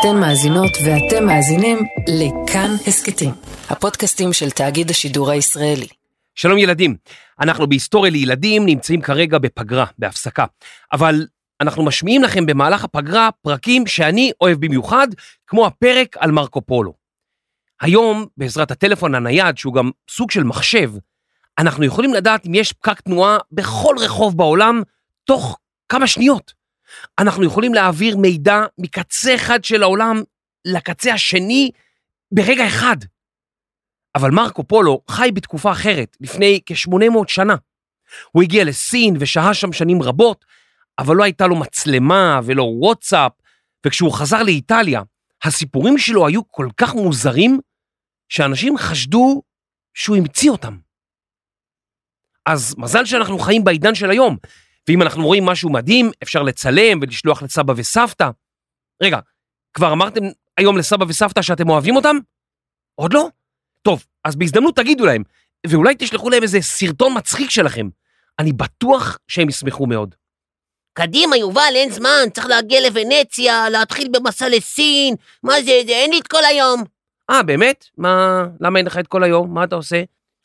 אתן מאזינות ואתם מאזינים לכאן הסכתים, הפודקאסטים של תאגיד השידור הישראלי. שלום ילדים, אנחנו בהיסטוריה לילדים נמצאים כרגע בפגרה, בהפסקה, אבל אנחנו משמיעים לכם במהלך הפגרה פרקים שאני אוהב במיוחד, כמו הפרק על מרקו פולו. היום, בעזרת הטלפון הנייד, שהוא גם סוג של מחשב, אנחנו יכולים לדעת אם יש פקק תנועה בכל רחוב בעולם תוך כמה שניות. אנחנו יכולים להעביר מידע מקצה אחד של העולם לקצה השני ברגע אחד. אבל מרקו פולו חי בתקופה אחרת, לפני כ-800 שנה. הוא הגיע לסין ושהה שם שנים רבות, אבל לא הייתה לו מצלמה ולא וואטסאפ, וכשהוא חזר לאיטליה, הסיפורים שלו היו כל כך מוזרים, שאנשים חשדו שהוא המציא אותם. אז מזל שאנחנו חיים בעידן של היום, ואם אנחנו רואים משהו מדהים, אפשר לצלם ולשלוח לסבא וסבתא. רגע, כבר אמרתם היום לסבא וסבתא שאתם אוהבים אותם? עוד לא? טוב, אז בהזדמנות תגידו להם, ואולי תשלחו להם איזה סרטון מצחיק שלכם. אני בטוח שהם ישמחו מאוד. קדימה, יובל, אין זמן, צריך להגיע לוונציה, להתחיל במסע לסין, מה זה, זה, אין לי את כל היום. אה, באמת? מה, למה אין לך את כל היום? מה אתה עושה?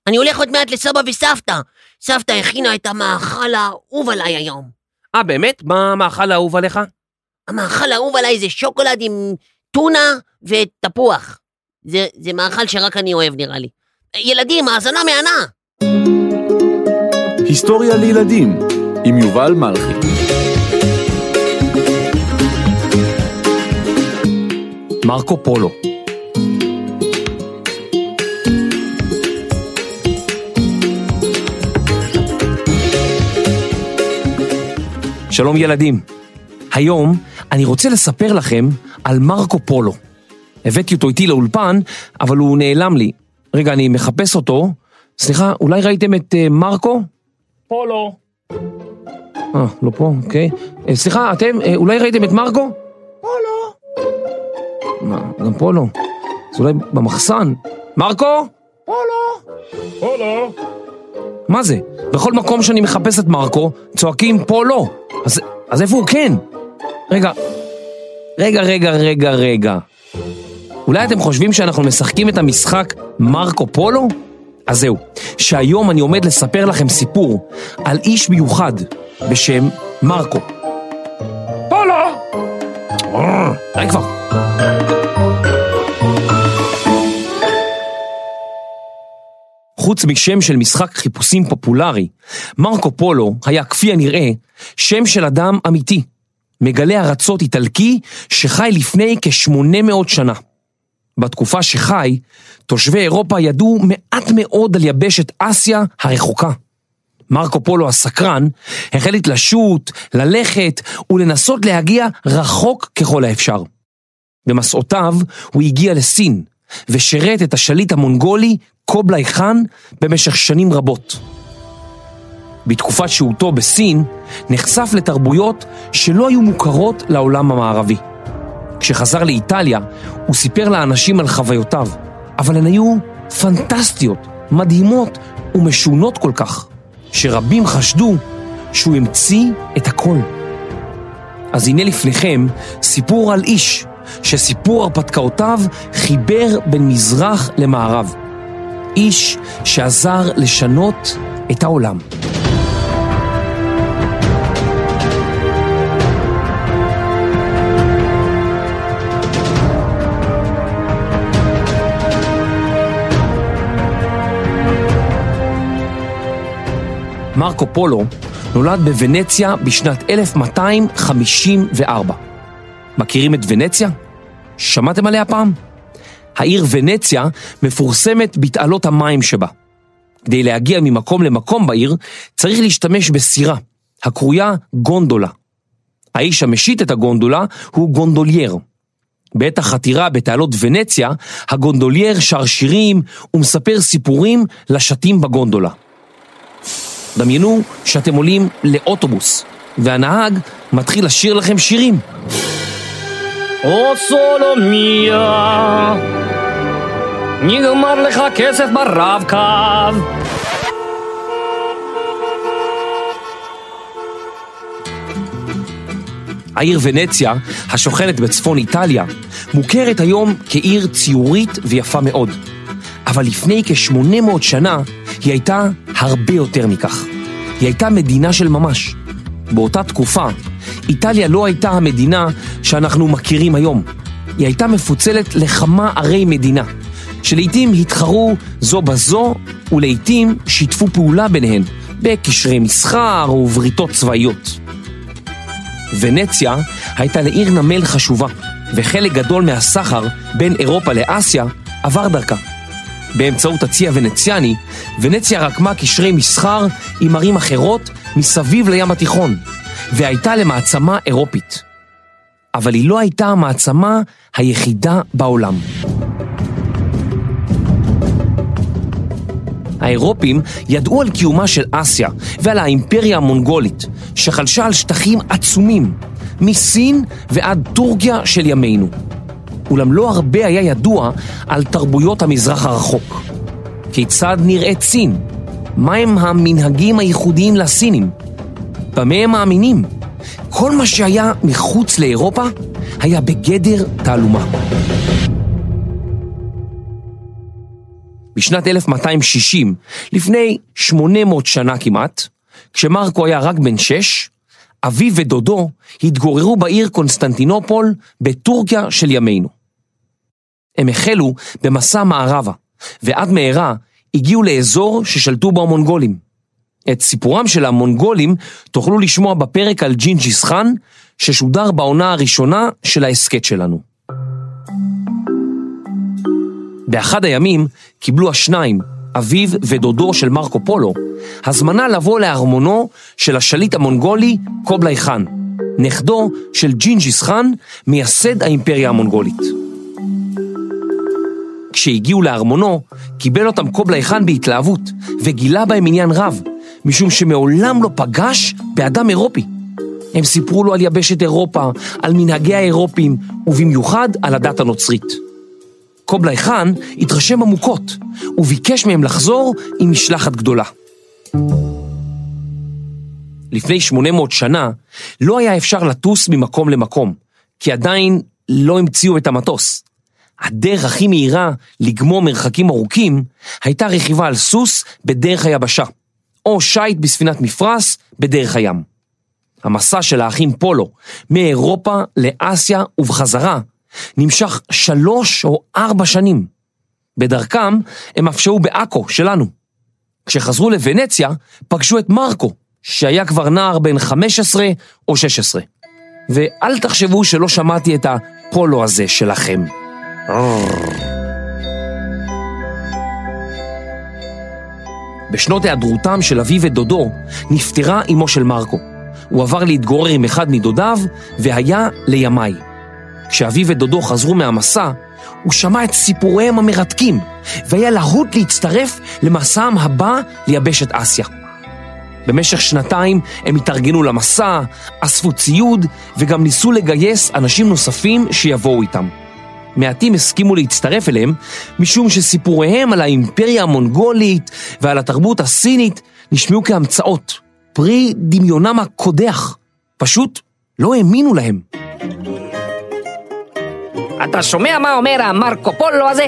אני הולך עוד מעט לסבא וסבתא. סבתא הכינה את המאכל האהוב עליי היום. אה, באמת? מה המאכל האהוב עליך? המאכל האהוב עליי זה שוקולד עם טונה ותפוח. זה, זה מאכל שרק אני אוהב, נראה לי. ילדים, האזנה מהנה. היסטוריה לילדים עם יובל מלכי. מרקו פולו. שלום ילדים, היום אני רוצה לספר לכם על מרקו פולו. הבאתי אותו איתי לאולפן, אבל הוא נעלם לי. רגע, אני מחפש אותו. סליחה, אולי ראיתם את uh, מרקו? פולו. אה, לא פה, אוקיי. אה, סליחה, אתם, אה, אולי ראיתם את מרקו? פולו. מה, גם לא. אז אולי במחסן. מרקו? פולו. פולו. מה זה? בכל מקום שאני מחפש את מרקו, צועקים פה לא. אז, אז איפה הוא כן? רגע, רגע, רגע, רגע, רגע. אולי אתם חושבים שאנחנו משחקים את המשחק מרקו פולו? אז זהו, שהיום אני עומד לספר לכם סיפור על איש מיוחד בשם מרקו. חוץ משם של משחק חיפושים פופולרי, מרקו פולו היה כפי הנראה שם של אדם אמיתי, מגלה ארצות איטלקי שחי לפני כ-800 שנה. בתקופה שחי, תושבי אירופה ידעו מעט מאוד על יבשת אסיה הרחוקה. מרקו פולו הסקרן החליט לשוט, ללכת ולנסות להגיע רחוק ככל האפשר. במסעותיו הוא הגיע לסין ושירת את השליט המונגולי קובלאי חאן במשך שנים רבות. בתקופת שהותו בסין נחשף לתרבויות שלא היו מוכרות לעולם המערבי. כשחזר לאיטליה הוא סיפר לאנשים על חוויותיו, אבל הן היו פנטסטיות, מדהימות ומשונות כל כך, שרבים חשדו שהוא המציא את הכל. אז הנה לפניכם סיפור על איש שסיפור הרפתקאותיו חיבר בין מזרח למערב. איש שעזר לשנות את העולם. מרקו פולו נולד בוונציה בשנת 1254. מכירים את ונציה? שמעתם עליה פעם? העיר ונציה מפורסמת בתעלות המים שבה. כדי להגיע ממקום למקום בעיר צריך להשתמש בסירה, הקרויה גונדולה. האיש המשיט את הגונדולה הוא גונדולייר. בעת החתירה בתעלות ונציה, הגונדולייר שר שירים ומספר סיפורים לשתים בגונדולה. דמיינו שאתם עולים לאוטובוס, והנהג מתחיל לשיר לכם שירים. או סולומיה, נגמר לך כסף ברב-קו. העיר ונציה, השוכנת בצפון איטליה, מוכרת היום כעיר ציורית ויפה מאוד. אבל לפני כ-800 שנה היא הייתה הרבה יותר מכך. היא הייתה מדינה של ממש. באותה תקופה, איטליה לא הייתה המדינה שאנחנו מכירים היום. היא הייתה מפוצלת לכמה ערי מדינה, שלעיתים התחרו זו בזו ולעיתים שיתפו פעולה ביניהן בקשרי מסחר ובריתות צבאיות. ונציה הייתה לעיר נמל חשובה, וחלק גדול מהסחר בין אירופה לאסיה עבר דרכה. באמצעות הצי הוונציאני, ונציה רקמה קשרי מסחר עם ערים אחרות מסביב לים התיכון, והייתה למעצמה אירופית. אבל היא לא הייתה המעצמה היחידה בעולם. האירופים ידעו על קיומה של אסיה ועל האימפריה המונגולית, שחלשה על שטחים עצומים, מסין ועד טורקיה של ימינו. אולם לא הרבה היה ידוע על תרבויות המזרח הרחוק. כיצד נראית סין? מהם המנהגים הייחודיים לסינים? במה הם מאמינים? כל מה שהיה מחוץ לאירופה היה בגדר תעלומה. בשנת 1260, לפני 800 שנה כמעט, כשמרקו היה רק בן שש, אביו ודודו התגוררו בעיר קונסטנטינופול בטורקיה של ימינו. הם החלו במסע מערבה, ועד מהרה הגיעו לאזור ששלטו בו המונגולים. את סיפורם של המונגולים תוכלו לשמוע בפרק על ג'ינג'יס חאן, ששודר בעונה הראשונה של ההסכת שלנו. באחד הימים קיבלו השניים, אביו ודודו של מרקו פולו, הזמנה לבוא לארמונו של השליט המונגולי קובלאי חאן, נכדו של ג'ינג'יס חאן, מייסד האימפריה המונגולית. כשהגיעו לארמונו, קיבל אותם קובלאי חאן בהתלהבות, וגילה בהם עניין רב, משום שמעולם לא פגש באדם אירופי. הם סיפרו לו על יבשת אירופה, על מנהגי האירופים, ובמיוחד על הדת הנוצרית. קובלאי חאן התרשם עמוקות, וביקש מהם לחזור עם משלחת גדולה. לפני 800 שנה לא היה אפשר לטוס ממקום למקום, כי עדיין לא המציאו את המטוס. הדרך הכי מהירה לגמור מרחקים ארוכים הייתה רכיבה על סוס בדרך היבשה, או שיט בספינת מפרש בדרך הים. המסע של האחים פולו מאירופה לאסיה ובחזרה נמשך שלוש או ארבע שנים. בדרכם הם אף שהו בעכו שלנו. כשחזרו לוונציה, פגשו את מרקו, שהיה כבר נער בן 15 או 16. ואל תחשבו שלא שמעתי את הפולו הזה שלכם. בשנות היעדרותם של אביו ודודו, נפטרה אמו של מרקו. הוא עבר להתגורר עם אחד מדודיו, והיה לימי. כשאביו ודודו חזרו מהמסע, הוא שמע את סיפוריהם המרתקים, והיה להוט להצטרף למסעם הבא ליבשת אסיה. במשך שנתיים הם התארגנו למסע, אספו ציוד, וגם ניסו לגייס אנשים נוספים שיבואו איתם. מעטים הסכימו להצטרף אליהם, משום שסיפוריהם על האימפריה המונגולית ועל התרבות הסינית נשמעו כהמצאות, פרי דמיונם הקודח. פשוט לא האמינו להם. אתה שומע מה אומר המרקו פולו הזה?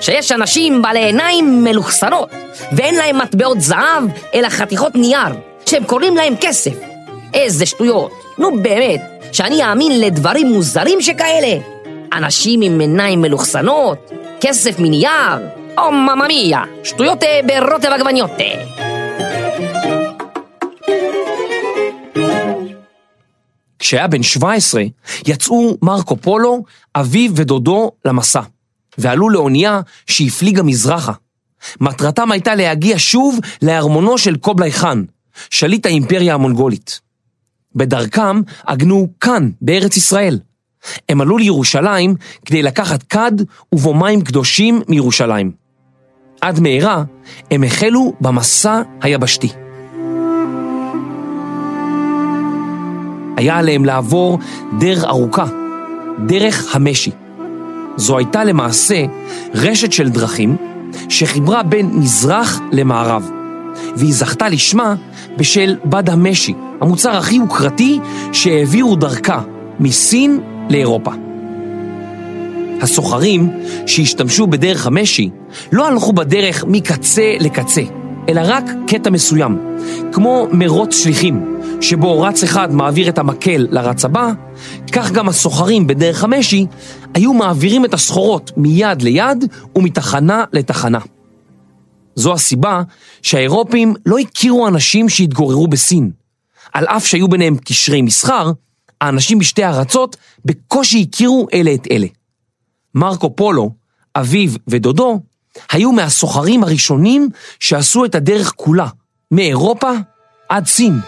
שיש אנשים בעלי עיניים מלוכסנות, ואין להם מטבעות זהב, אלא חתיכות נייר, שהם קוראים להם כסף. איזה שטויות. נו באמת, שאני אאמין לדברים מוזרים שכאלה? אנשים עם עיניים מלוכסנות? כסף מנייר? או מממיה, שטויות אה, ברוטב עגבניות. כשהיה בן 17, יצאו מרקו פולו, אביו ודודו למסע, ועלו לאונייה שהפליגה מזרחה. מטרתם הייתה להגיע שוב לארמונו של קובלאי חאן, שליט האימפריה המונגולית. בדרכם עגנו כאן, בארץ ישראל. הם עלו לירושלים כדי לקחת כד ובו מים קדושים מירושלים. עד מהרה הם החלו במסע היבשתי. היה עליהם לעבור דרך ארוכה, דרך המשי. זו הייתה למעשה רשת של דרכים שחיברה בין מזרח למערב, והיא זכתה לשמה בשל בד המשי, המוצר הכי יוקרתי שהעבירו דרכה מסין לאירופה. הסוחרים שהשתמשו בדרך המשי לא הלכו בדרך מקצה לקצה, אלא רק קטע מסוים, כמו מרוץ שליחים, שבו רץ אחד מעביר את המקל לרץ הבא, כך גם הסוחרים בדרך המשי היו מעבירים את הסחורות מיד ליד ומתחנה לתחנה. זו הסיבה שהאירופים לא הכירו אנשים שהתגוררו בסין. על אף שהיו ביניהם קשרי מסחר, האנשים בשתי הארצות בקושי הכירו אלה את אלה. מרקו פולו, אביו ודודו, היו מהסוחרים הראשונים שעשו את הדרך כולה, מאירופה עד סין.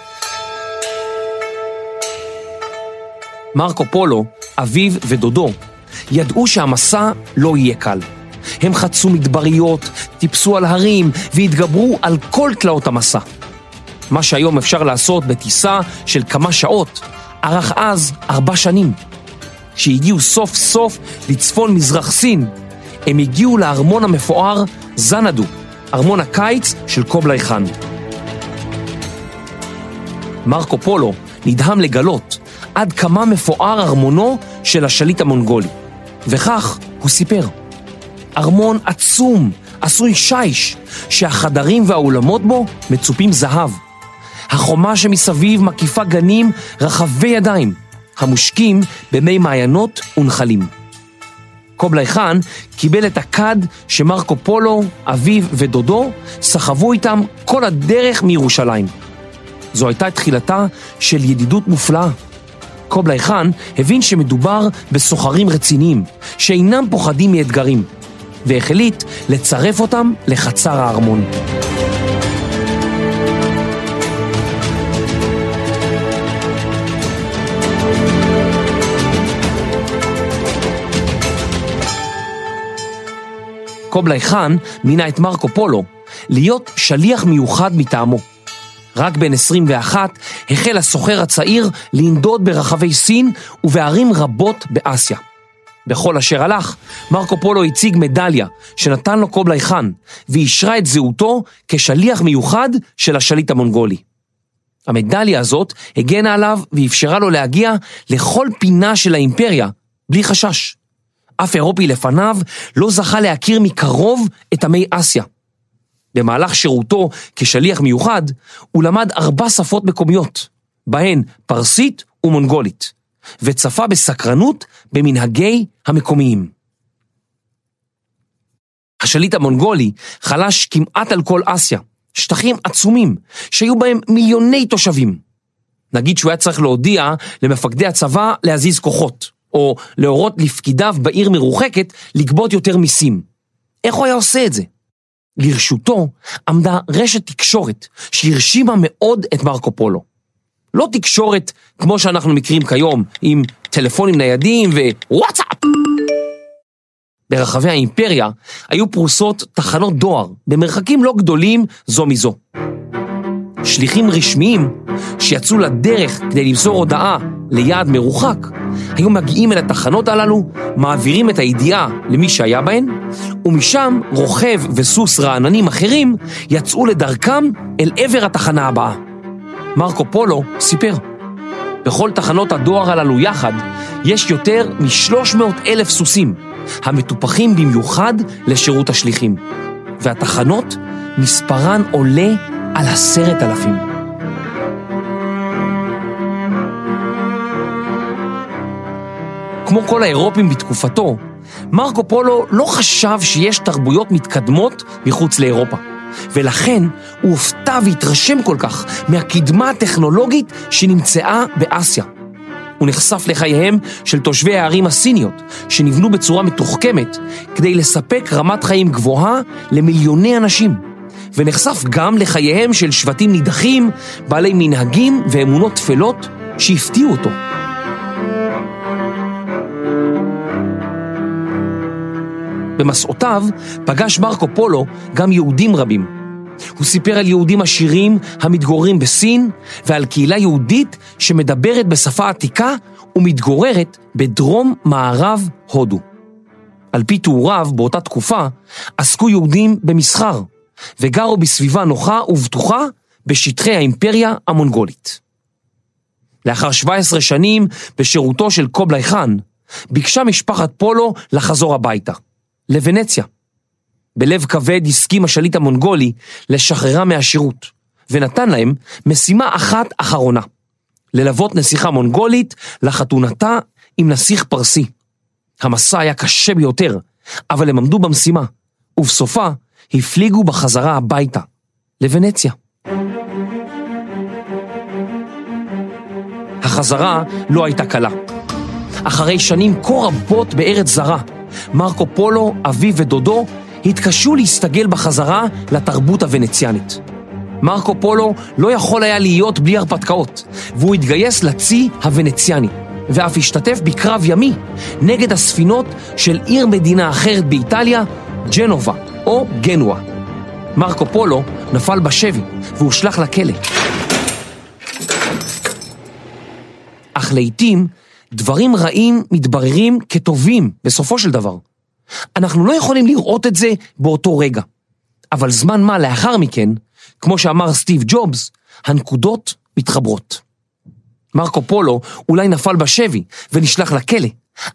מרקו פולו, אביו ודודו, ידעו שהמסע לא יהיה קל. הם חצו מדבריות, טיפסו על הרים והתגברו על כל תלאות המסע. מה שהיום אפשר לעשות בטיסה של כמה שעות, ארך אז ארבע שנים. כשהגיעו סוף סוף לצפון מזרח סין, הם הגיעו לארמון המפואר זנדו, ארמון הקיץ של קובלאי חאן. מרקו פולו נדהם לגלות עד כמה מפואר ארמונו של השליט המונגולי, וכך הוא סיפר. ארמון עצום, עשוי שיש, שהחדרים והאולמות בו מצופים זהב. החומה שמסביב מקיפה גנים רחבי ידיים, המושקים במי מעיינות ונחלים. קובלאי חאן קיבל את הכד שמרקו פולו, אביו ודודו סחבו איתם כל הדרך מירושלים. זו הייתה תחילתה של ידידות מופלאה. קובלאי חאן הבין שמדובר בסוחרים רציניים, שאינם פוחדים מאתגרים, והחליט לצרף אותם לחצר הארמון. קובלאי חאן מינה את מרקו פולו להיות שליח מיוחד מטעמו. רק בן 21 החל הסוחר הצעיר לנדוד ברחבי סין ובערים רבות באסיה. בכל אשר הלך, מרקו פולו הציג מדליה שנתן לו קובלאי חאן, ואישרה את זהותו כשליח מיוחד של השליט המונגולי. המדליה הזאת הגנה עליו ואפשרה לו להגיע לכל פינה של האימפריה, בלי חשש. אף אירופי לפניו לא זכה להכיר מקרוב את עמי אסיה. במהלך שירותו כשליח מיוחד, הוא למד ארבע שפות מקומיות, בהן פרסית ומונגולית, וצפה בסקרנות במנהגי המקומיים. השליט המונגולי חלש כמעט על כל אסיה, שטחים עצומים, שהיו בהם מיליוני תושבים. נגיד שהוא היה צריך להודיע למפקדי הצבא להזיז כוחות, או להורות לפקידיו בעיר מרוחקת לגבות יותר מיסים. איך הוא היה עושה את זה? לרשותו עמדה רשת תקשורת שהרשימה מאוד את מרקו פולו. לא תקשורת כמו שאנחנו מכירים כיום, עם טלפונים ניידים ווואטסאפ. ברחבי האימפריה היו פרוסות תחנות דואר במרחקים לא גדולים זו מזו. שליחים רשמיים שיצאו לדרך כדי למסור הודעה ליעד מרוחק, היו מגיעים אל התחנות הללו, מעבירים את הידיעה למי שהיה בהן, ומשם רוכב וסוס רעננים אחרים יצאו לדרכם אל עבר התחנה הבאה. מרקו פולו סיפר, בכל תחנות הדואר הללו יחד יש יותר מ-300 אלף סוסים, המטופחים במיוחד לשירות השליחים, והתחנות מספרן עולה על עשרת אלפים. כמו כל האירופים בתקופתו, מרקו פולו לא חשב שיש תרבויות מתקדמות מחוץ לאירופה, ולכן הוא הופתע והתרשם כל כך מהקדמה הטכנולוגית שנמצאה באסיה. הוא נחשף לחייהם של תושבי הערים הסיניות, שנבנו בצורה מתוחכמת כדי לספק רמת חיים גבוהה למיליוני אנשים. ונחשף גם לחייהם של שבטים נידחים, בעלי מנהגים ואמונות טפלות שהפתיעו אותו. במסעותיו פגש מרקו פולו גם יהודים רבים. הוא סיפר על יהודים עשירים המתגוררים בסין ועל קהילה יהודית שמדברת בשפה עתיקה ומתגוררת בדרום מערב הודו. על פי תיאוריו באותה תקופה עסקו יהודים במסחר וגרו בסביבה נוחה ובטוחה בשטחי האימפריה המונגולית. לאחר 17 שנים בשירותו של קובלי חאן, ביקשה משפחת פולו לחזור הביתה, לוונציה. בלב כבד הסכים השליט המונגולי לשחררה מהשירות, ונתן להם משימה אחת אחרונה, ללוות נסיכה מונגולית לחתונתה עם נסיך פרסי. המסע היה קשה ביותר, אבל הם עמדו במשימה, ובסופה הפליגו בחזרה הביתה, לוונציה. החזרה לא הייתה קלה. אחרי שנים כה רבות בארץ זרה, מרקו פולו, אביו ודודו התקשו להסתגל בחזרה לתרבות הוונציאנית. מרקו פולו לא יכול היה להיות בלי הרפתקאות, והוא התגייס לצי הוונציאני, ואף השתתף בקרב ימי נגד הספינות של עיר מדינה אחרת באיטליה, ג'נובה או גנואה. מרקו פולו נפל בשבי והושלך לכלא. אך לעיתים דברים רעים מתבררים כטובים בסופו של דבר. אנחנו לא יכולים לראות את זה באותו רגע. אבל זמן מה לאחר מכן, כמו שאמר סטיב ג'ובס, הנקודות מתחברות. מרקו פולו אולי נפל בשבי ונשלח לכלא,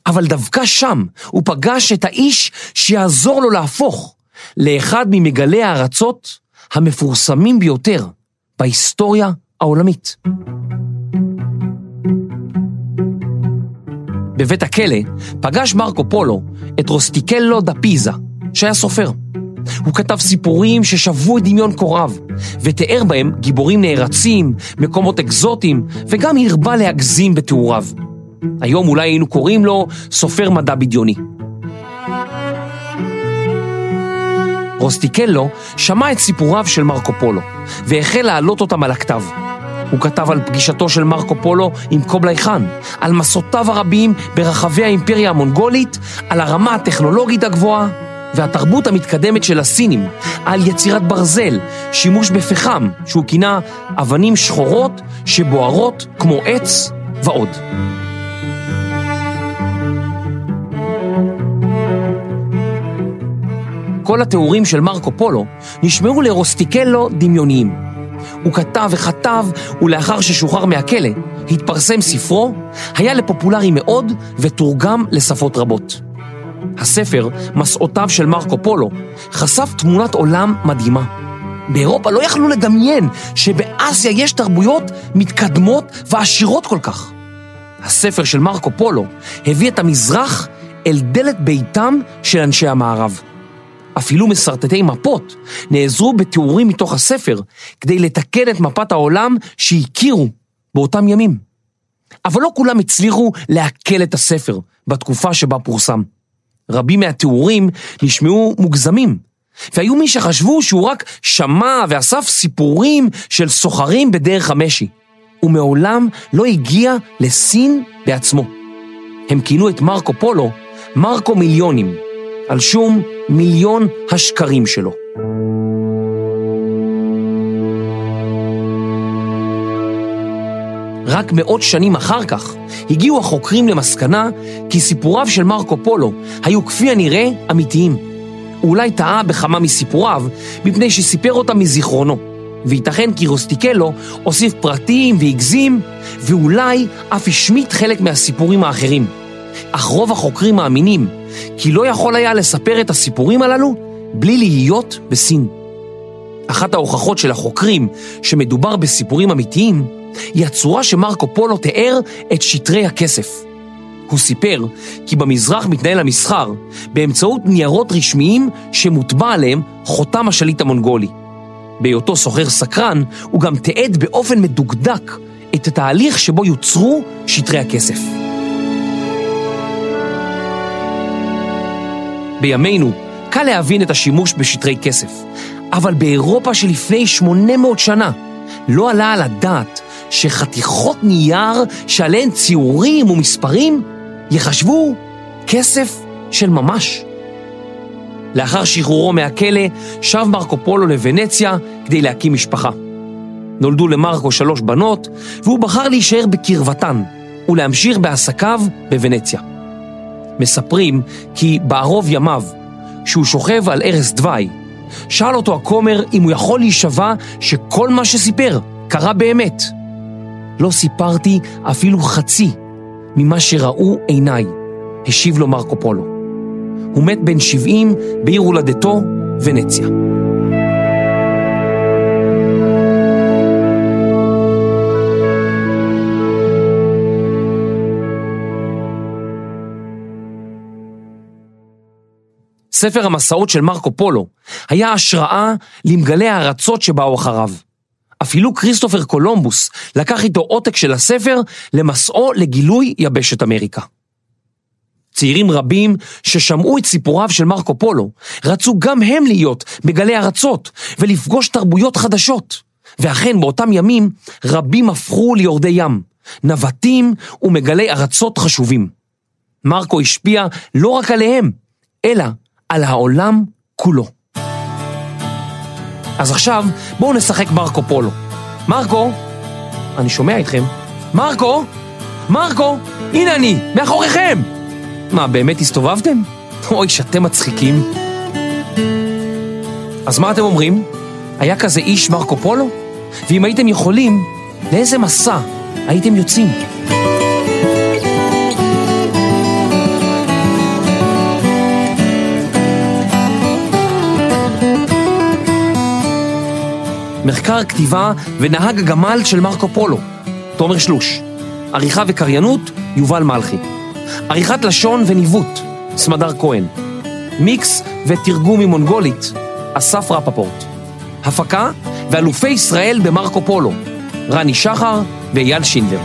אבל דווקא שם הוא פגש את האיש שיעזור לו להפוך לאחד ממגלי הארצות המפורסמים ביותר בהיסטוריה העולמית. בבית הכלא פגש מרקו פולו את רוסטיקלו דה פיזה, שהיה סופר. הוא כתב סיפורים ששבו את דמיון קוראיו, ותיאר בהם גיבורים נערצים, מקומות אקזוטיים, וגם הרבה להגזים בתיאוריו. היום אולי היינו קוראים לו סופר מדע בדיוני. רוסטיקלו שמע את סיפוריו של מרקו פולו, והחל להעלות אותם על הכתב. הוא כתב על פגישתו של מרקו פולו עם קובלי חאן, על מסעותיו הרבים ברחבי האימפריה המונגולית, על הרמה הטכנולוגית הגבוהה והתרבות המתקדמת של הסינים, על יצירת ברזל, שימוש בפחם, שהוא כינה אבנים שחורות שבוערות כמו עץ ועוד. כל התיאורים של מרקו פולו נשמעו לרוסטיקלו דמיוניים. הוא כתב וכתב, ולאחר ששוחרר מהכלא, התפרסם ספרו, היה לפופולרי מאוד ותורגם לשפות רבות. הספר, מסעותיו של מרקו פולו, חשף תמונת עולם מדהימה. באירופה לא יכלו לדמיין שבאסיה יש תרבויות מתקדמות ועשירות כל כך. הספר של מרקו פולו הביא את המזרח אל דלת ביתם של אנשי המערב. אפילו מסרטטי מפות נעזרו בתיאורים מתוך הספר כדי לתקן את מפת העולם שהכירו באותם ימים. אבל לא כולם הצליחו לעכל את הספר בתקופה שבה פורסם. רבים מהתיאורים נשמעו מוגזמים, והיו מי שחשבו שהוא רק שמע ואסף סיפורים של סוחרים בדרך המשי, ומעולם לא הגיע לסין בעצמו. הם כינו את מרקו פולו מרקו מיליונים, על שום מיליון השקרים שלו. רק מאות שנים אחר כך הגיעו החוקרים למסקנה כי סיפוריו של מרקו פולו היו כפי הנראה אמיתיים. הוא אולי טעה בכמה מסיפוריו מפני שסיפר אותם מזיכרונו, וייתכן כי רוסטיקלו הוסיף פרטים והגזים, ואולי אף השמיט חלק מהסיפורים האחרים. אך רוב החוקרים מאמינים כי לא יכול היה לספר את הסיפורים הללו בלי להיות בסין. אחת ההוכחות של החוקרים שמדובר בסיפורים אמיתיים היא הצורה שמרקו פולו תיאר את שטרי הכסף. הוא סיפר כי במזרח מתנהל המסחר באמצעות ניירות רשמיים שמוטבע עליהם חותם השליט המונגולי. בהיותו סוחר סקרן, הוא גם תיעד באופן מדוקדק את התהליך שבו יוצרו שטרי הכסף. בימינו קל להבין את השימוש בשטרי כסף, אבל באירופה שלפני 800 שנה לא עלה על הדעת שחתיכות נייר שעליהן ציורים ומספרים יחשבו כסף של ממש. לאחר שחרורו מהכלא, שב מרקו פולו לוונציה כדי להקים משפחה. נולדו למרקו שלוש בנות, והוא בחר להישאר בקרבתן ולהמשיך בעסקיו בוונציה. מספרים כי בערוב ימיו, שהוא שוכב על ערש דווי, שאל אותו הכומר אם הוא יכול להישבע שכל מה שסיפר קרה באמת. לא סיפרתי אפילו חצי ממה שראו עיניי, השיב לו מרקו פולו. הוא מת בן 70 בעיר הולדתו, ונציה. ספר המסעות של מרקו פולו היה השראה למגלי הארצות שבאו אחריו. אפילו כריסטופר קולומבוס לקח איתו עותק של הספר למסעו לגילוי יבשת אמריקה. צעירים רבים ששמעו את סיפוריו של מרקו פולו רצו גם הם להיות מגלי ארצות ולפגוש תרבויות חדשות. ואכן באותם ימים רבים הפכו ליורדי ים, נווטים ומגלי ארצות חשובים. מרקו השפיע לא רק עליהם, אלא על העולם כולו. אז עכשיו בואו נשחק מרקו פולו. מרקו, אני שומע אתכם. מרקו, מרקו, הנה אני, מאחוריכם. מה, באמת הסתובבתם? אוי, שאתם מצחיקים. אז מה אתם אומרים? היה כזה איש מרקו פולו? ואם הייתם יכולים, לאיזה מסע הייתם יוצאים? מחקר כתיבה ונהג הגמל של מרקו פולו, תומר שלוש. עריכה וקריינות, יובל מלכי. עריכת לשון וניווט, סמדר כהן. מיקס ותרגום ממונגולית, אסף רפפורט. הפקה ואלופי ישראל במרקו פולו, רני שחר ואייל שינדר.